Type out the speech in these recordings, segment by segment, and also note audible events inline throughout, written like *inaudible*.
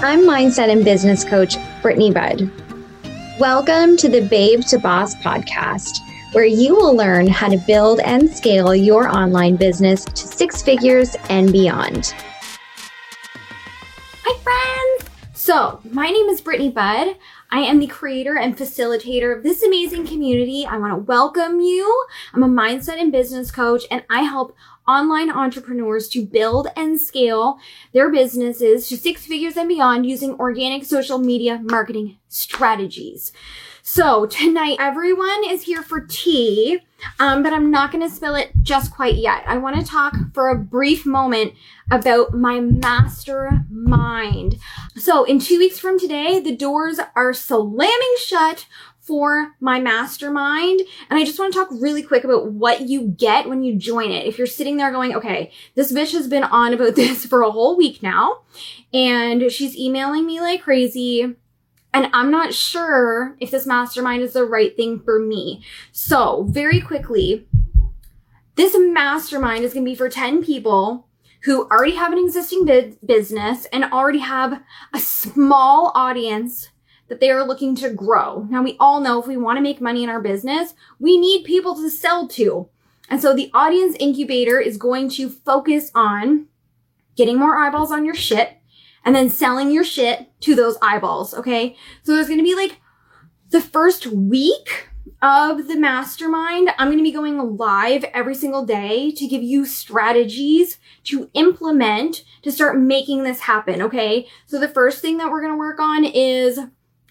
I'm mindset and business coach Brittany Budd. Welcome to the Babe to Boss podcast, where you will learn how to build and scale your online business to six figures and beyond. Hi, friends! So, my name is Brittany Budd. I am the creator and facilitator of this amazing community. I want to welcome you. I'm a mindset and business coach, and I help online entrepreneurs to build and scale their businesses to six figures and beyond using organic social media marketing strategies. So tonight, everyone is here for tea, um, but I'm not going to spill it just quite yet. I want to talk for a brief moment about my mastermind. So in two weeks from today, the doors are slamming shut for my mastermind. And I just want to talk really quick about what you get when you join it. If you're sitting there going, okay, this bitch has been on about *laughs* this for a whole week now, and she's emailing me like crazy. And I'm not sure if this mastermind is the right thing for me. So, very quickly, this mastermind is going to be for 10 people who already have an existing business and already have a small audience that they are looking to grow. Now, we all know if we want to make money in our business, we need people to sell to. And so the audience incubator is going to focus on getting more eyeballs on your shit and then selling your shit to those eyeballs. Okay. So there's going to be like the first week of the mastermind, I'm going to be going live every single day to give you strategies to implement to start making this happen. Okay. So the first thing that we're going to work on is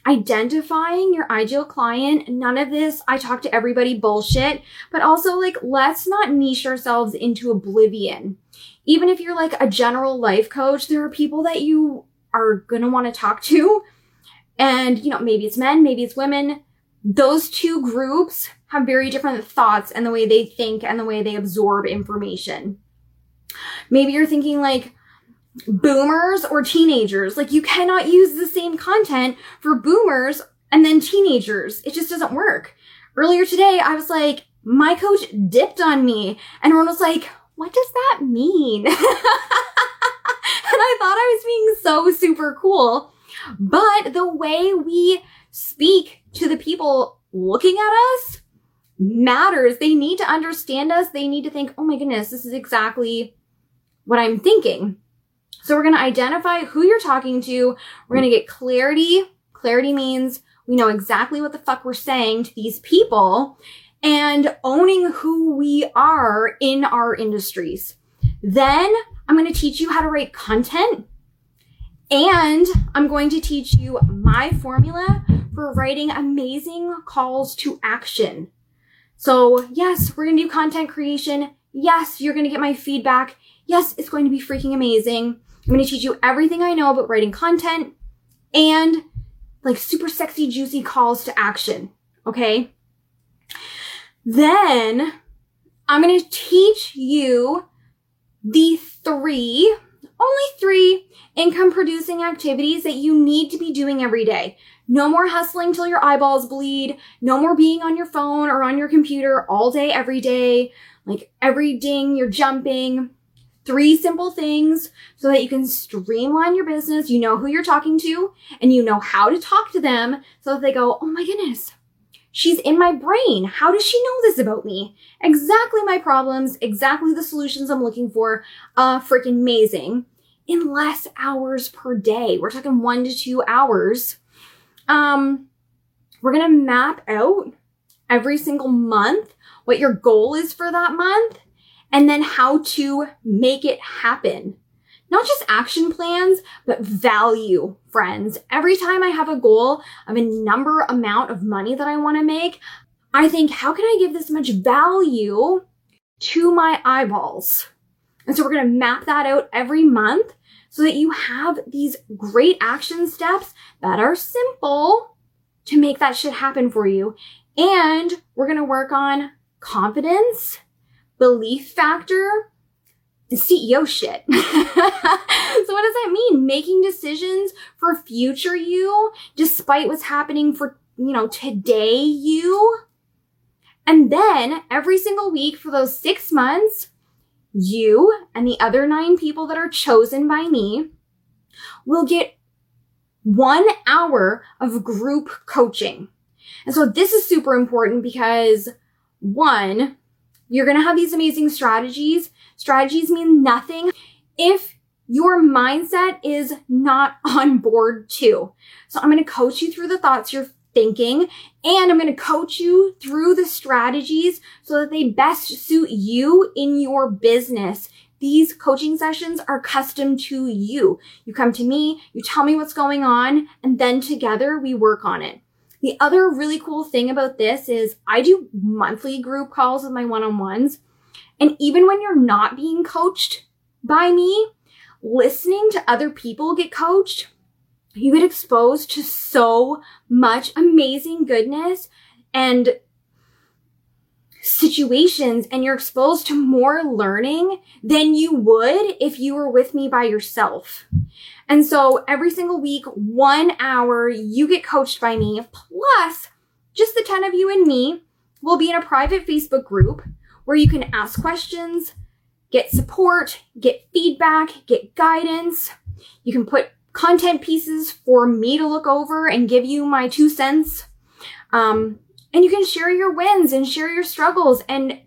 identifying your ideal client. None of this, I talk to everybody bullshit, but also like, let's not niche ourselves into oblivion. Even if you're like a general life coach, there are people that you are want to talk to. And, you know, maybe it's men, maybe it's women. Those two groups have very different thoughts and the way they think and the way they absorb information. Maybe you're thinking like, boomers or teenagers. Like you cannot use the same content for boomers and then teenagers. It just doesn't work. Earlier today, I was like, my coach dipped on me and everyone was like, what does that mean? *laughs* and I thought I was being so super cool. But the way we speak to the people looking at us matters. They need to understand us. They need to think, oh my goodness, this is exactly what I'm thinking. So we're going to identify who you're talking to. We're going to get clarity. Clarity means we know exactly what the fuck we're saying to these people and owning who we are in our industries. Then I'm going to teach you how to write content and I'm going to teach you my formula for writing amazing calls to action. So yes, we're going to do content creation. Yes, you're going to get my feedback. Yes, it's going to be freaking amazing. I'm going to teach you everything I know about writing content and like super sexy, juicy calls to action. Okay. Then I'm going to teach you the three, only three income producing activities that you need to be doing every day. No more hustling till your eyeballs bleed. No more being on your phone or on your computer all day, every day. Like every ding, you're jumping three simple things so that you can streamline your business. You know who you're talking to and you know how to talk to them so that they go, Oh my goodness, she's in my brain. How does she know this about me? Exactly my problems, exactly the solutions I'm looking for. Uh, freaking amazing. In less hours per day. We're talking one to two hours. Um, we're going to map out every single month what your goal is for that month and then how to make it happen. Not just action plans, but value, friends. Every time I have a goal of a number amount of money that I want to make, I think, how can I give this much value to my eyeballs? And so we're going to map that out every month so that you have these great action steps that are simple to make that shit happen for you. And we're going to work on confidence belief factor CEO shit. *laughs* so what does that mean? Making decisions for future you despite what's happening for, you know, today you. And then every single week for those six months, you and the other nine people that are chosen by me will get one hour of group coaching. And so this is super important because one, you're going to have these amazing strategies. Strategies mean nothing if your mindset is not on board too. So I'm going to coach you through the thoughts you're thinking and I'm going to coach you through the strategies so that they best suit you in your business. These coaching sessions are custom to you. You come to me, you tell me what's going on, and then together we work on it. The other really cool thing about this is I do monthly group calls with my one-on-ones. And even when you're not being coached by me, listening to other people get coached, you get exposed to so much amazing goodness and situations and you're exposed to more learning than you would if you were with me by yourself. And so every single week, one hour, you get coached by me, plus just the 10 of you and me will be in a private Facebook group where you can ask questions, get support, get feedback, get guidance. You can put content pieces for me to look over and give you my two cents. Um, and you can share your wins and share your struggles and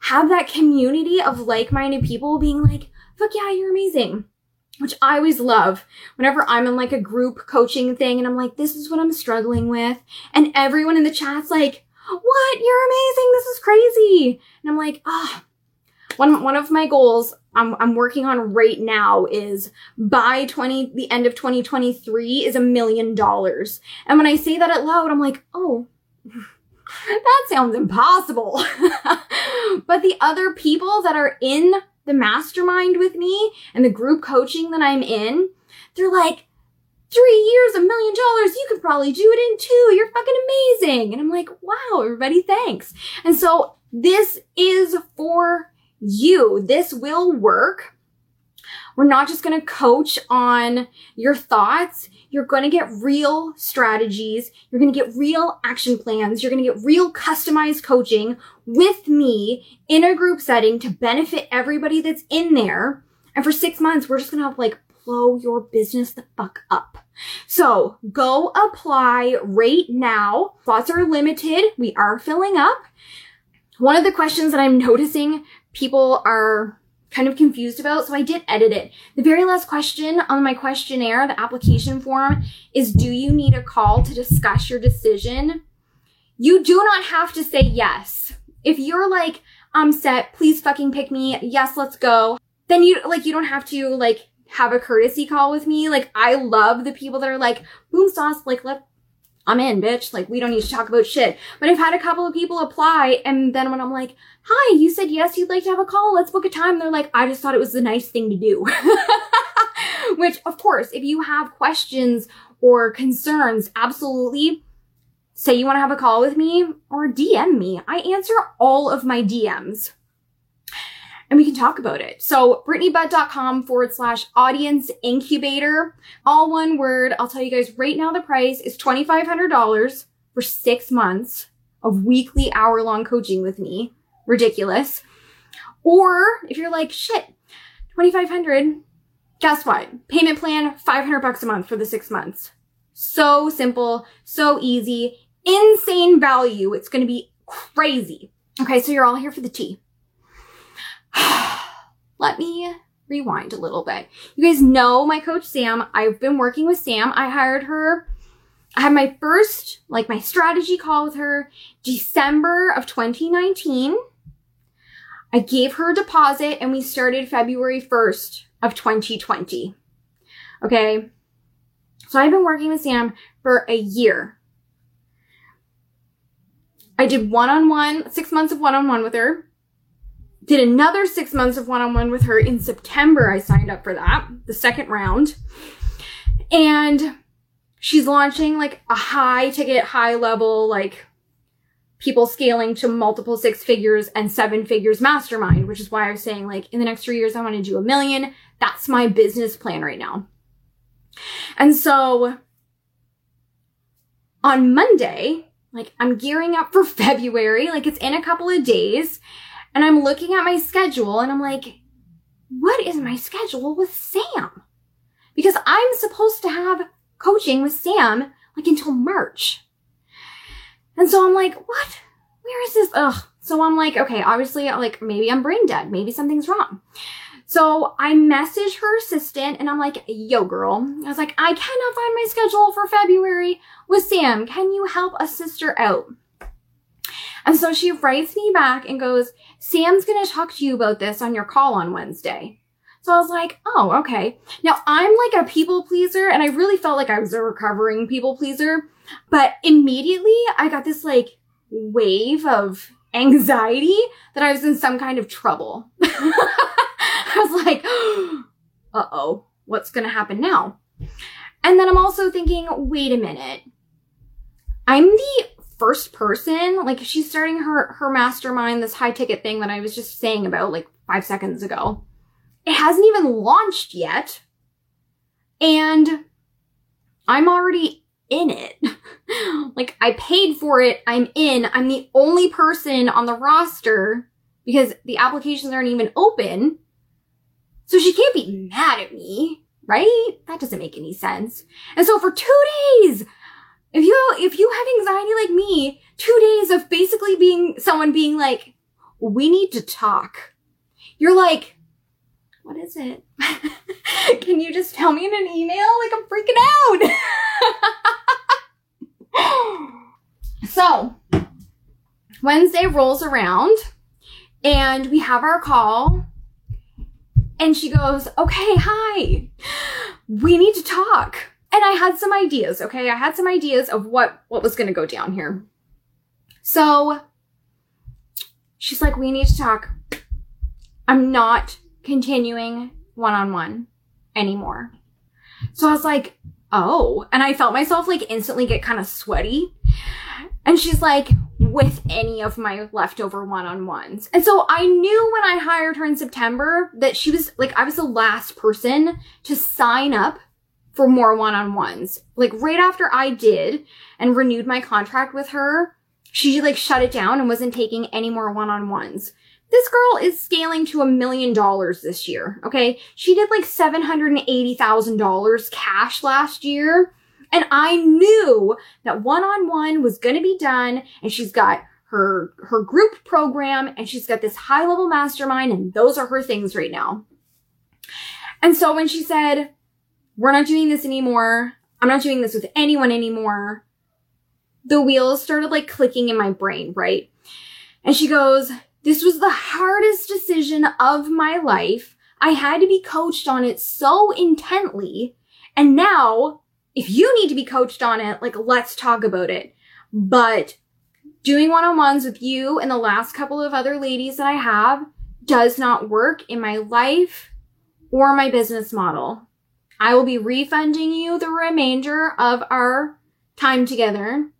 have that community of like-minded people being like, fuck yeah, you're amazing which I always love whenever I'm in like a group coaching thing and I'm like, this is what I'm struggling with. And everyone in the chat's like, what? You're amazing. This is crazy. And I'm like, ah, oh. one, one of my goals I'm, I'm working on right now is by 20, the end of 2023 is a million dollars. And when I say that out loud, I'm like, oh, *laughs* that sounds impossible. *laughs* but the other people that are in the mastermind with me and the group coaching that I'm in, they're like, three years, a million dollars, you could probably do it in two. You're fucking amazing. And I'm like, wow, everybody, thanks. And so this is for you. This will work. We're not just going to coach on your thoughts. You're going to get real strategies. You're going to get real action plans. You're going to get real customized coaching with me in a group setting to benefit everybody that's in there. And for six months, we're just going to have like blow your business the fuck up. So go apply right now. Spots are limited. We are filling up. One of the questions that I'm *laughs* noticing people are kind of confused about. So I did edit it. The very last question on my questionnaire, the application form is, do you need a call to discuss your decision? You do not have to say yes. If you're like, I'm set, please fucking pick me. Yes, let's go. Then you, like, you don't have to, like, have a courtesy call with me. Like, I love the people that are like, boom sauce, like, let, I'm in, bitch. Like, we don't need to talk about shit. But I've had a couple of people apply, and then when I'm like, hi, you said yes, you'd like to have a call, let's book a time, they're like, I just thought it was the nice thing to do. *laughs* Which, of course, if you have questions or concerns, absolutely say you want to have a call with me or DM me. I answer all of my DMs and we can talk about it. So BrittanyBudd.com forward slash audience incubator, all one word. I'll tell you guys right now, the price is $2,500 for six months of weekly hour long coaching with me. Ridiculous. Or if you're like, shit, 2,500, guess what? Payment plan, 500 bucks a month for the six months. So simple, so easy, insane value. It's going to be crazy. Okay. So you're all here for the tea. *sighs* Let me rewind a little bit. You guys know my coach Sam. I've been working with Sam. I hired her. I had my first, like my strategy call with her December of 2019. I gave her a deposit and we started February 1st of 2020. Okay. So I've been working with Sam for a year. I did one on one, six months of one on one with her did another six months of one-on-one with her in September. I signed up for that, the second round. And she's launching like a high ticket, high level, like people scaling to multiple six figures and seven figures mastermind, which is why I was saying like in the next three years, I want to do a million. That's my business plan right now. And so on Monday, like I'm gearing up for *laughs* February, like it's in a couple of days. And I'm looking at my schedule and I'm like, what is my schedule with Sam? Because I'm supposed to have coaching with Sam like until March. And so I'm like, what? Where is this? Ugh. So I'm like, okay, obviously, like maybe I'm brain dead. Maybe something's wrong. So I message her assistant and I'm like, yo, girl. I was like, I cannot find my schedule for February with Sam. Can you help a sister out? And so she writes me back and goes, Sam's going to talk to you about this on your call on Wednesday. So I was like, oh, okay. Now I'm like a people pleaser and I really felt like I was a recovering people pleaser. But immediately I got this like wave of anxiety that I was in some kind of trouble. *laughs* I was like, *gasps* uh oh, what's going to happen now? And then I'm also thinking, wait a minute. I'm the first person, like she's starting her, her mastermind, this high ticket thing that I was just saying about like five seconds ago. It hasn't even launched yet. And I'm already in it. *laughs* like I paid for it. I'm in. I'm the only person on the roster because the applications aren't even open. So she can't be mad at me, right? That doesn't make any sense. And so for two days, if you if you have anxiety like me, two days of basically being someone being like, we need to talk. You're like, what is it? *laughs* Can you just tell me in an email? Like I'm freaking out. *laughs* so Wednesday rolls around and we have our call and she goes, okay, hi, we need to talk. And I had some ideas, okay? I had some ideas of what, what was going to go down here. So she's like, we need to talk. I'm not continuing one on one anymore. So I was like, oh, and I felt myself like instantly get kind of sweaty. And she's like, with any of my leftover one-on-ones. And so I knew when I hired her in September that she was like, I was the last person to sign up for more one-on-ones. Like right after I did and renewed my contract with her, she like shut it down and wasn't taking any more one-on-ones. This girl is scaling to a million dollars this year. Okay. She did like $780,000 cash last year and I knew that one-on-one was going to be done and she's got her, her group program and she's got this high level mastermind and those are her things right now. And so when she said, we're not doing this anymore. I'm not doing this with anyone anymore. The wheels started like clicking in my brain, right? And she goes, this was the hardest decision of my life. I had to be coached on it so intently. And now if you need to be coached on it, like let's talk about it. But doing one on ones with you and the last couple of other ladies that I have does not work in my life or my business model. I will be refunding you the remainder of our time together.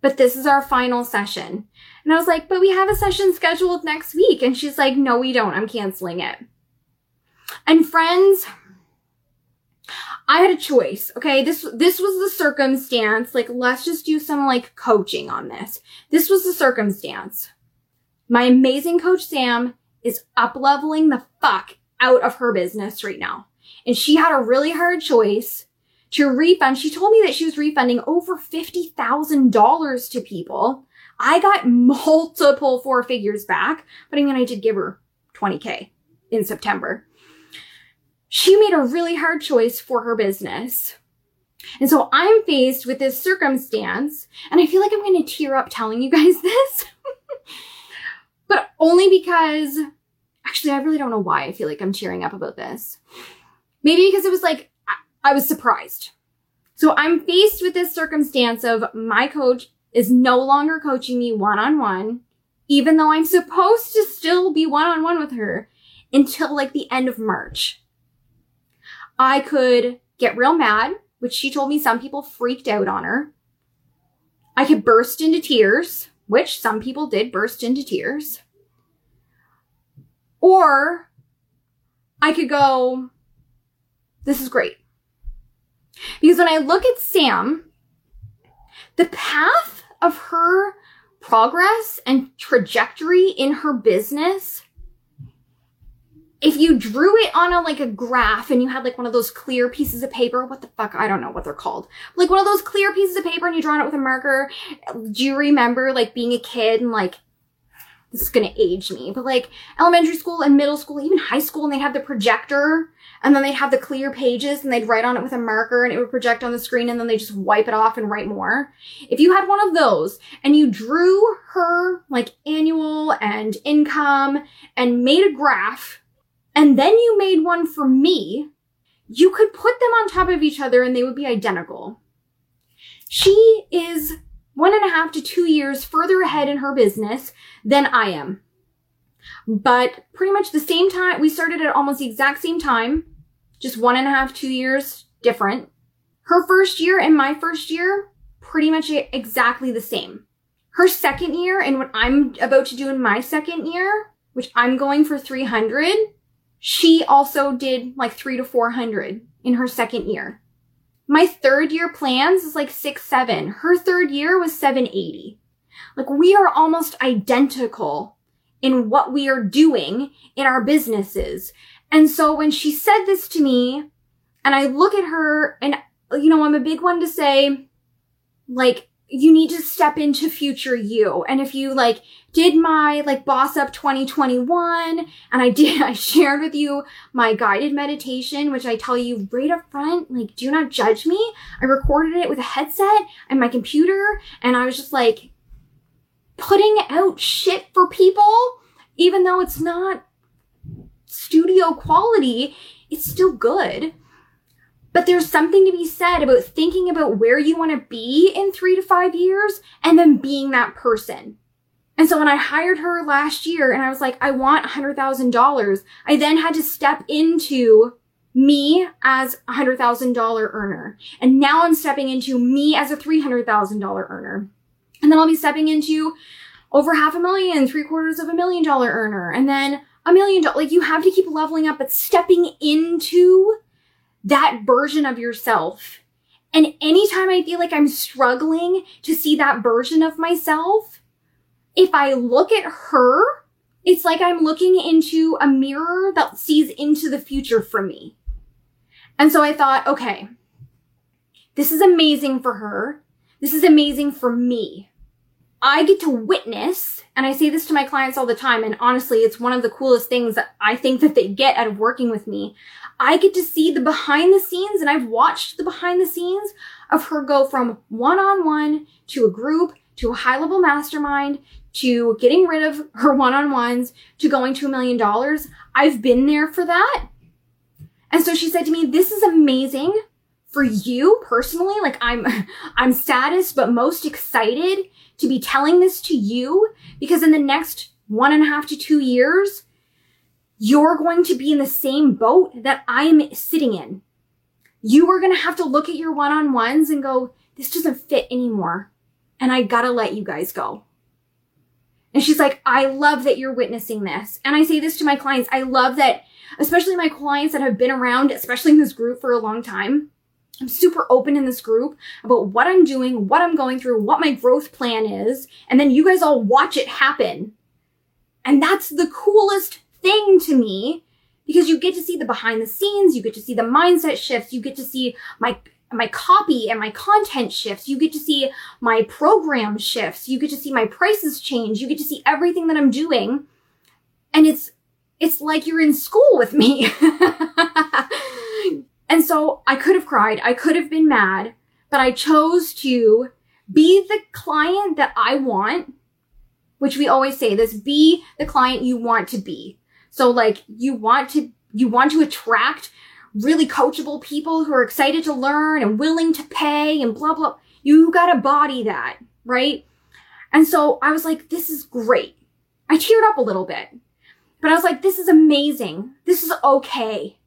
But this is our final session. And I was like, but we have a session scheduled next week. And she's like, no, we don't. I'm canceling it. And friends, I had a choice. Okay. This, this was the circumstance. Like, let's just do some like coaching on this. This was the circumstance. My amazing coach Sam is up leveling the fuck out of her business right now. And she had a really hard choice to refund. She told me that she was refunding over $50,000 to people. I got *laughs* multiple four figures back, but I mean, I did give her 20K in September she made a really hard choice for her business. And so I'm faced with this circumstance, and I feel like I'm going to tear up telling you guys *laughs* this, but only because actually, I really don't know why I feel like I'm tearing up about this. Maybe because it was like, I, was surprised. So I'm faced with this circumstance of my coach is no longer coaching me one on one, even though I'm supposed to still be one on one with her until like the end of March. I could get real mad, which she told me some people freaked out on her. I could burst into tears, which some people did burst into tears. Or I could go, this is great. Because when I look at Sam, the path of her progress and trajectory in her business if you drew it on a like a graph and you had like one of those clear pieces of paper, what the fuck? I don't know what they're called. Like one of those clear pieces of paper and you draw it with a marker. Do you remember like being a kid and like this is gonna age me, but like elementary school and middle school, even high school, and they have the projector and then they'd have the clear pages and they'd write on it with a marker and it would project on the screen and then they just wipe it off and write more. If you had one of those and you drew her like annual and income and made a graph and then you made one for me, you could put them on top of each other and they would be identical. She is one and a half to two years further ahead in her business than I am. But pretty much the same time, we started at almost the exact same time, just one and a half, two years different. Her first year and my first year, pretty much exactly the same. Her second year and what I'm about to do in my second year, which I'm going for 300, she also did like three to 400 in her second year. My third year plans is like six, seven. Her third year was 780. Like we are almost identical in what we are doing in our businesses. And so when she said this to me and I look at her and, you know, I'm a big one to say, like, you need to step into future you. And if you like did my like boss up 2021 and I did, *laughs* I shared with you my guided meditation, which I tell you right up front, like, do not judge me. I recorded it with a headset and my computer and I was just like putting out shit for people, even though it's not studio quality, it's still good. But there's something to be said about thinking about where you want to be in three to five years and then being that person. And so when I hired her last year and I was like, I want $100,000, I then had to step into me as a $100,000 earner. And now I'm stepping into me as a $300,000 earner. And then I'll be stepping into over half a million, three quarters of a million dollar earner. And then a million dollars. Like you have to keep leveling up, but stepping into that version of yourself. And anytime I feel like I'm struggling to see that version of myself, if I look at her, it's like I'm looking into a mirror that sees into the future for me. And so I thought, okay, this is amazing for her. This is amazing for me. I get to witness, and I say this to my clients all the time, and honestly, it's one of the coolest things that I think that they get out of working with me. I get to see the behind the scenes, and I've watched the behind the scenes of her go from one on one to a group to a high level mastermind to getting rid of her one on ones to going to a million dollars. I've been there for that. And so she said to me, This is amazing for you personally. Like I'm, *laughs* I'm saddest, but most excited to be telling this to you because in the next one and a half to two years, you're going to be in the same boat that I'm sitting in. You are going to have to look at your one on ones and go, this doesn't fit anymore. And I gotta let you guys go. And she's like, I love that you're witnessing this. And I say this to my clients. I love that, especially my clients that have been around, especially in this group for a long time. I'm super open in this group about what I'm doing, what I'm going through, what my growth plan is, and then you guys all watch it happen. And that's the coolest thing to me because you get to see the behind the scenes, you get to see the mindset shifts, you get to see my my copy and my content shifts. You get to see my program shifts. You get to see my prices change. You get to see everything that I'm doing. And it's it's like you're in school with me. *laughs* And so I could have cried. I could have been mad, but I chose to be the client that I want, which we always say this, be the client you want to be. So like you want to, you want to attract really coachable people who are excited to learn and willing to pay and blah, blah. You got to body that, right? And so I was like, this is great. I teared up a little bit, but I was like, this is amazing. This is okay.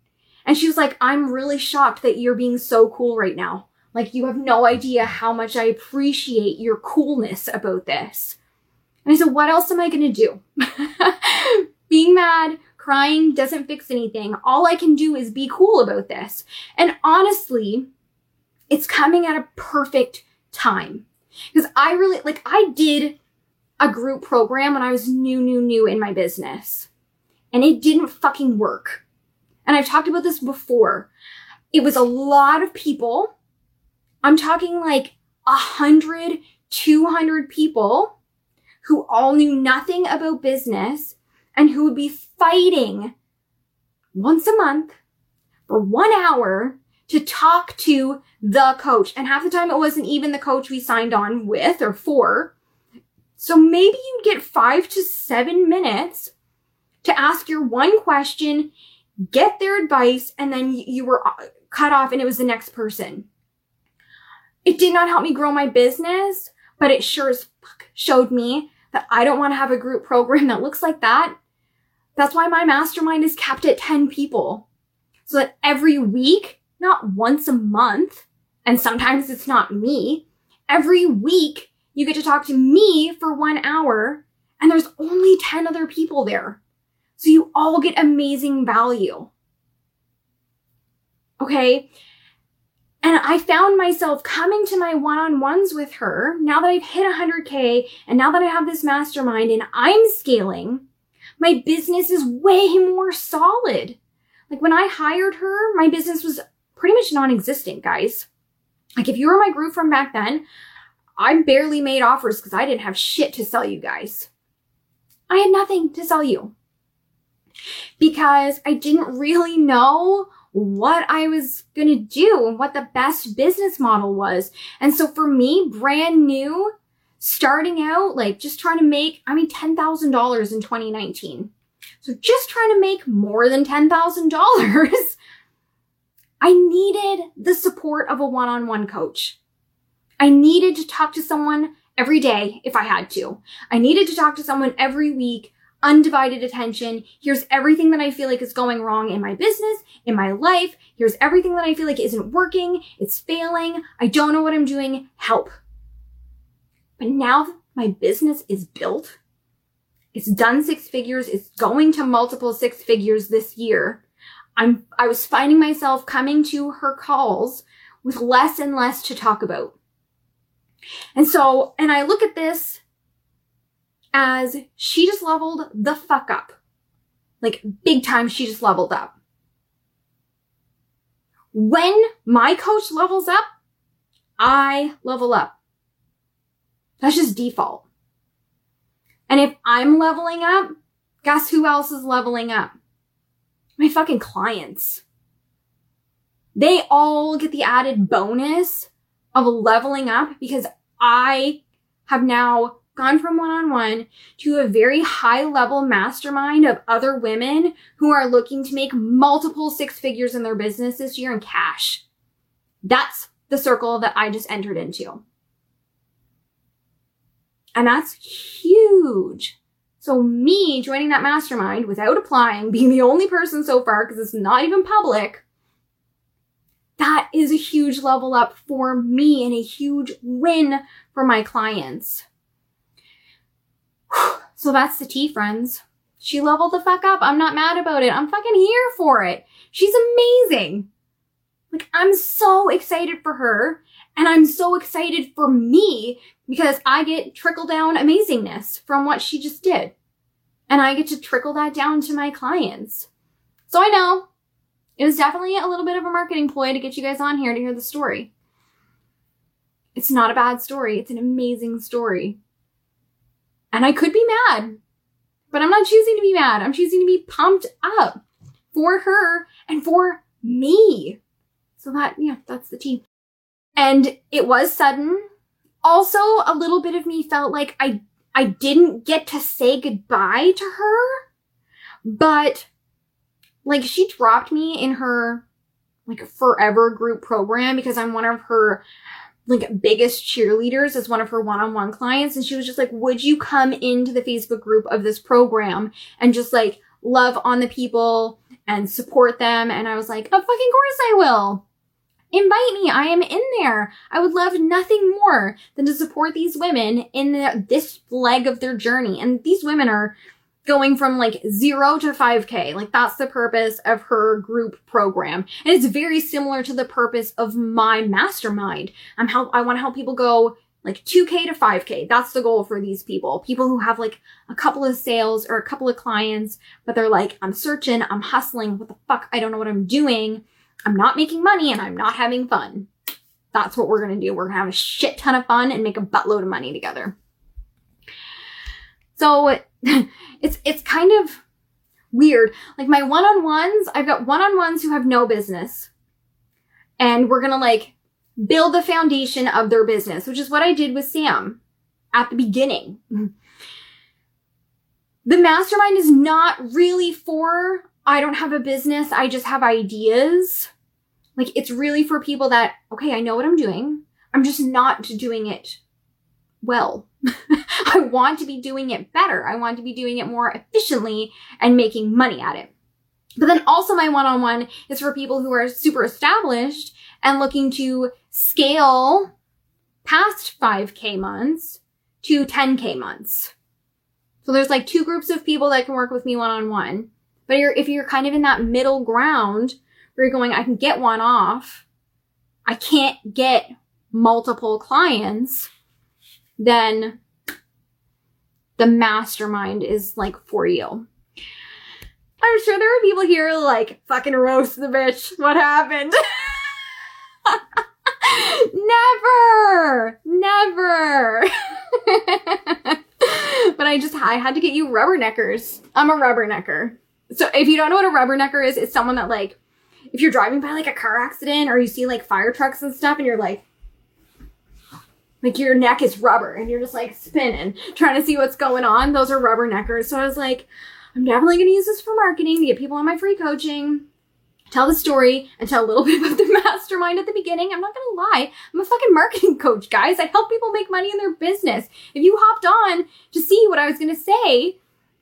And she was like, I'm really shocked that you're being so cool right now. Like, you have no idea how much I appreciate your coolness about this. And I said, What else am I going to do? *laughs* being mad, crying doesn't fix anything. All I can do is be cool about this. And honestly, it's coming at a perfect time. Because I really, like, I did a group program when I was new, new, new in my business. and it didn't fucking work. And I've talked about this before. It was a lot of people. I'm talking like a hundred, two hundred people who all knew nothing about business and who would be fighting once a month for one hour to talk to the coach. And half the time it wasn't even the coach we signed on with or for. So maybe you'd get five to seven minutes to ask your one question, get their advice, and then you were uh, cut off and it was the next person. It did not help me grow my business, but it sure as fuck showed me that I don't want to have a group program *laughs* that looks like that. That's why my mastermind is capped at 10 people. So that every week, not once a month, and sometimes it's not me, every week you get to talk to me for one hour and there's only 10 other people there. So you all get amazing value. Okay. And I found myself coming to my one on ones with her now that I've hit 100K and now that I have this mastermind and I'm scaling, my business is way more solid. Like when I hired her, my business was pretty much non existent, guys. Like if you were my group from back then, I barely made offers because I didn't have shit to sell you guys. I had nothing to sell you because I didn't really know what I was going to do and what the best business model was. And so for me, brand new, starting out, like just trying to make, I mean, $10,000 in 2019. So just trying to make more than $10,000, *laughs* I needed the support of a one-on-one coach. I needed to talk to someone every day if I had to. I needed to talk to someone every week undivided attention. Here's everything that I feel like is going wrong in my business, in my life. Here's everything that I feel like isn't working. It's failing. I don't know what I'm doing. Help. But now my business is built. It's done six figures. It's going to multiple six figures this year. I'm, I was finding myself coming to her calls with less and less to talk about. And so, and I look at this as she just leveled the fuck up. Like big time, she just leveled up. When my coach levels up, I level up. That's just default. And if I'm leveling up, guess who else is leveling up? My fucking clients. They all get the added bonus of leveling up because I have now gone from one on one to a very high level mastermind of other women who are looking to make multiple six figures in their business this year in cash. That's the circle that I just entered into. And that's huge. So me joining that mastermind without applying, being the only person so far, because it's not even public, that is a huge level up for me and a huge win for my clients. *sighs* So that's the tea, friends. She leveled the fuck up. I'm not mad about it. I'm fucking here for it. She's amazing. Like, I'm so excited for her. And I'm so excited for me because I get trickle down amazingness from what she just did. And I get to trickle that down to my clients. So I know it was definitely a little bit of a marketing ploy to get you guys on here to hear the story. It's not a bad story. It's an amazing story. And I could be mad, but I'm not choosing to be mad. I'm choosing to be pumped up for her and for me. So that, yeah, that's the tea. And it was sudden. Also, a little bit of me felt like I, I didn't get to say goodbye to her, but like she dropped me in her like forever group program because I'm one of her like biggest cheerleaders as one of her one-on-one clients and she was just like would you come into the facebook group of this program and just like love on the people and support them? And i was like of fucking course i will. Invite me. I am in there. I would love nothing more than to support these women in the, this leg of their journey. And these women are going from like zero to 5k. Like that's the purpose of her group program. And it's very similar to the purpose of my mastermind. I'm help, I want to help people go like 2K to 5K. That's the goal for these people. People who have like a couple of sales or a couple of clients, but they're like, I'm searching, I'm hustling. What the fuck? I don't know what I'm doing. I'm not making money and I'm not having fun. That's what we're going to do. We're going to have a shit ton of fun and make a buttload of money together. So *laughs* it's, it's kind of weird. Like my one-on-ones, I've got one-on-ones who have no business and we're going to like build the foundation of their business, which is what I did with Sam at the beginning. *laughs* The mastermind is not really for I don't have a business, I just have ideas. Like it's really for people that, okay, I know what I'm doing. I'm just not doing it well. *laughs* I want to be doing it better. I want to be doing it more efficiently and making money at it. But then also my one-on-one is for people who are super established and looking to scale past 5k months to 10k months. So there's like two groups of people that can work with me one-on-one. But you're, if you're kind of in that middle ground where you're going, I can get one off, I can't get multiple clients, then the mastermind is like for you. I'm sure there are people here like fucking roast the bitch. What happened? *laughs* never, never. *laughs* but I just I had to get you rubberneckers. I'm a rubbernecker. So if you don't know what a rubbernecker is, it's someone that like if you're driving by like a car accident or you see like fire trucks and stuff and you're like like your neck is rubber and you're just like spinning trying to see what's going on. Those are rubber neckers. So I was like, I'm definitely going to use this for marketing to get people on my free coaching tell the story and tell a little *laughs* bit about the mastermind at the beginning. I'm not gonna lie, I'm a fucking marketing *laughs* coach, guys. I help people make money in their business. If you hopped on to see what I was gonna say,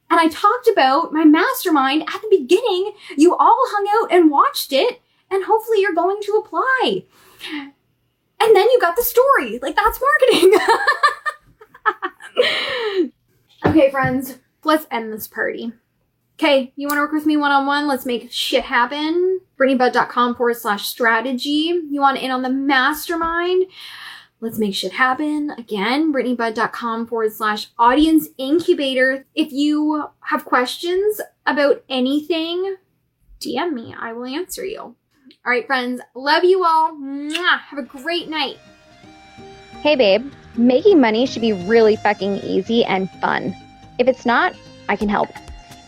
and I talked about my mastermind at the beginning, you all hung out and watched it, and hopefully you're going to apply. And then you got the story. Like, that's marketing. *laughs* okay, friends, let's end this party. Okay, you want to work with me one on one? Let's make shit happen. BrittanyBudd.com forward slash strategy. You want in on the mastermind? Let's make shit happen. Again, BrittanyBudd.com forward slash audience incubator. If you have questions about anything, DM me. I will answer you. All right, friends. Love you all. Mwah. Have a great night. Hey, babe. Making money should be really fucking easy and fun. If it's not, I can help.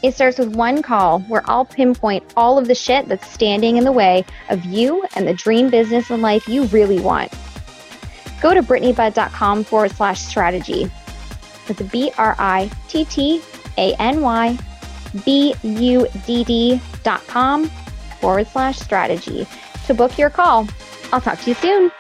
It starts with one call where I'll pinpoint all of the shit that's standing in the way of you and the dream business and life you really want. Go to BrittanyBudd.com forward slash strategy. That's B R I T T A N Y B U D D dot com forward slash strategy to book your call. I'll talk to you soon.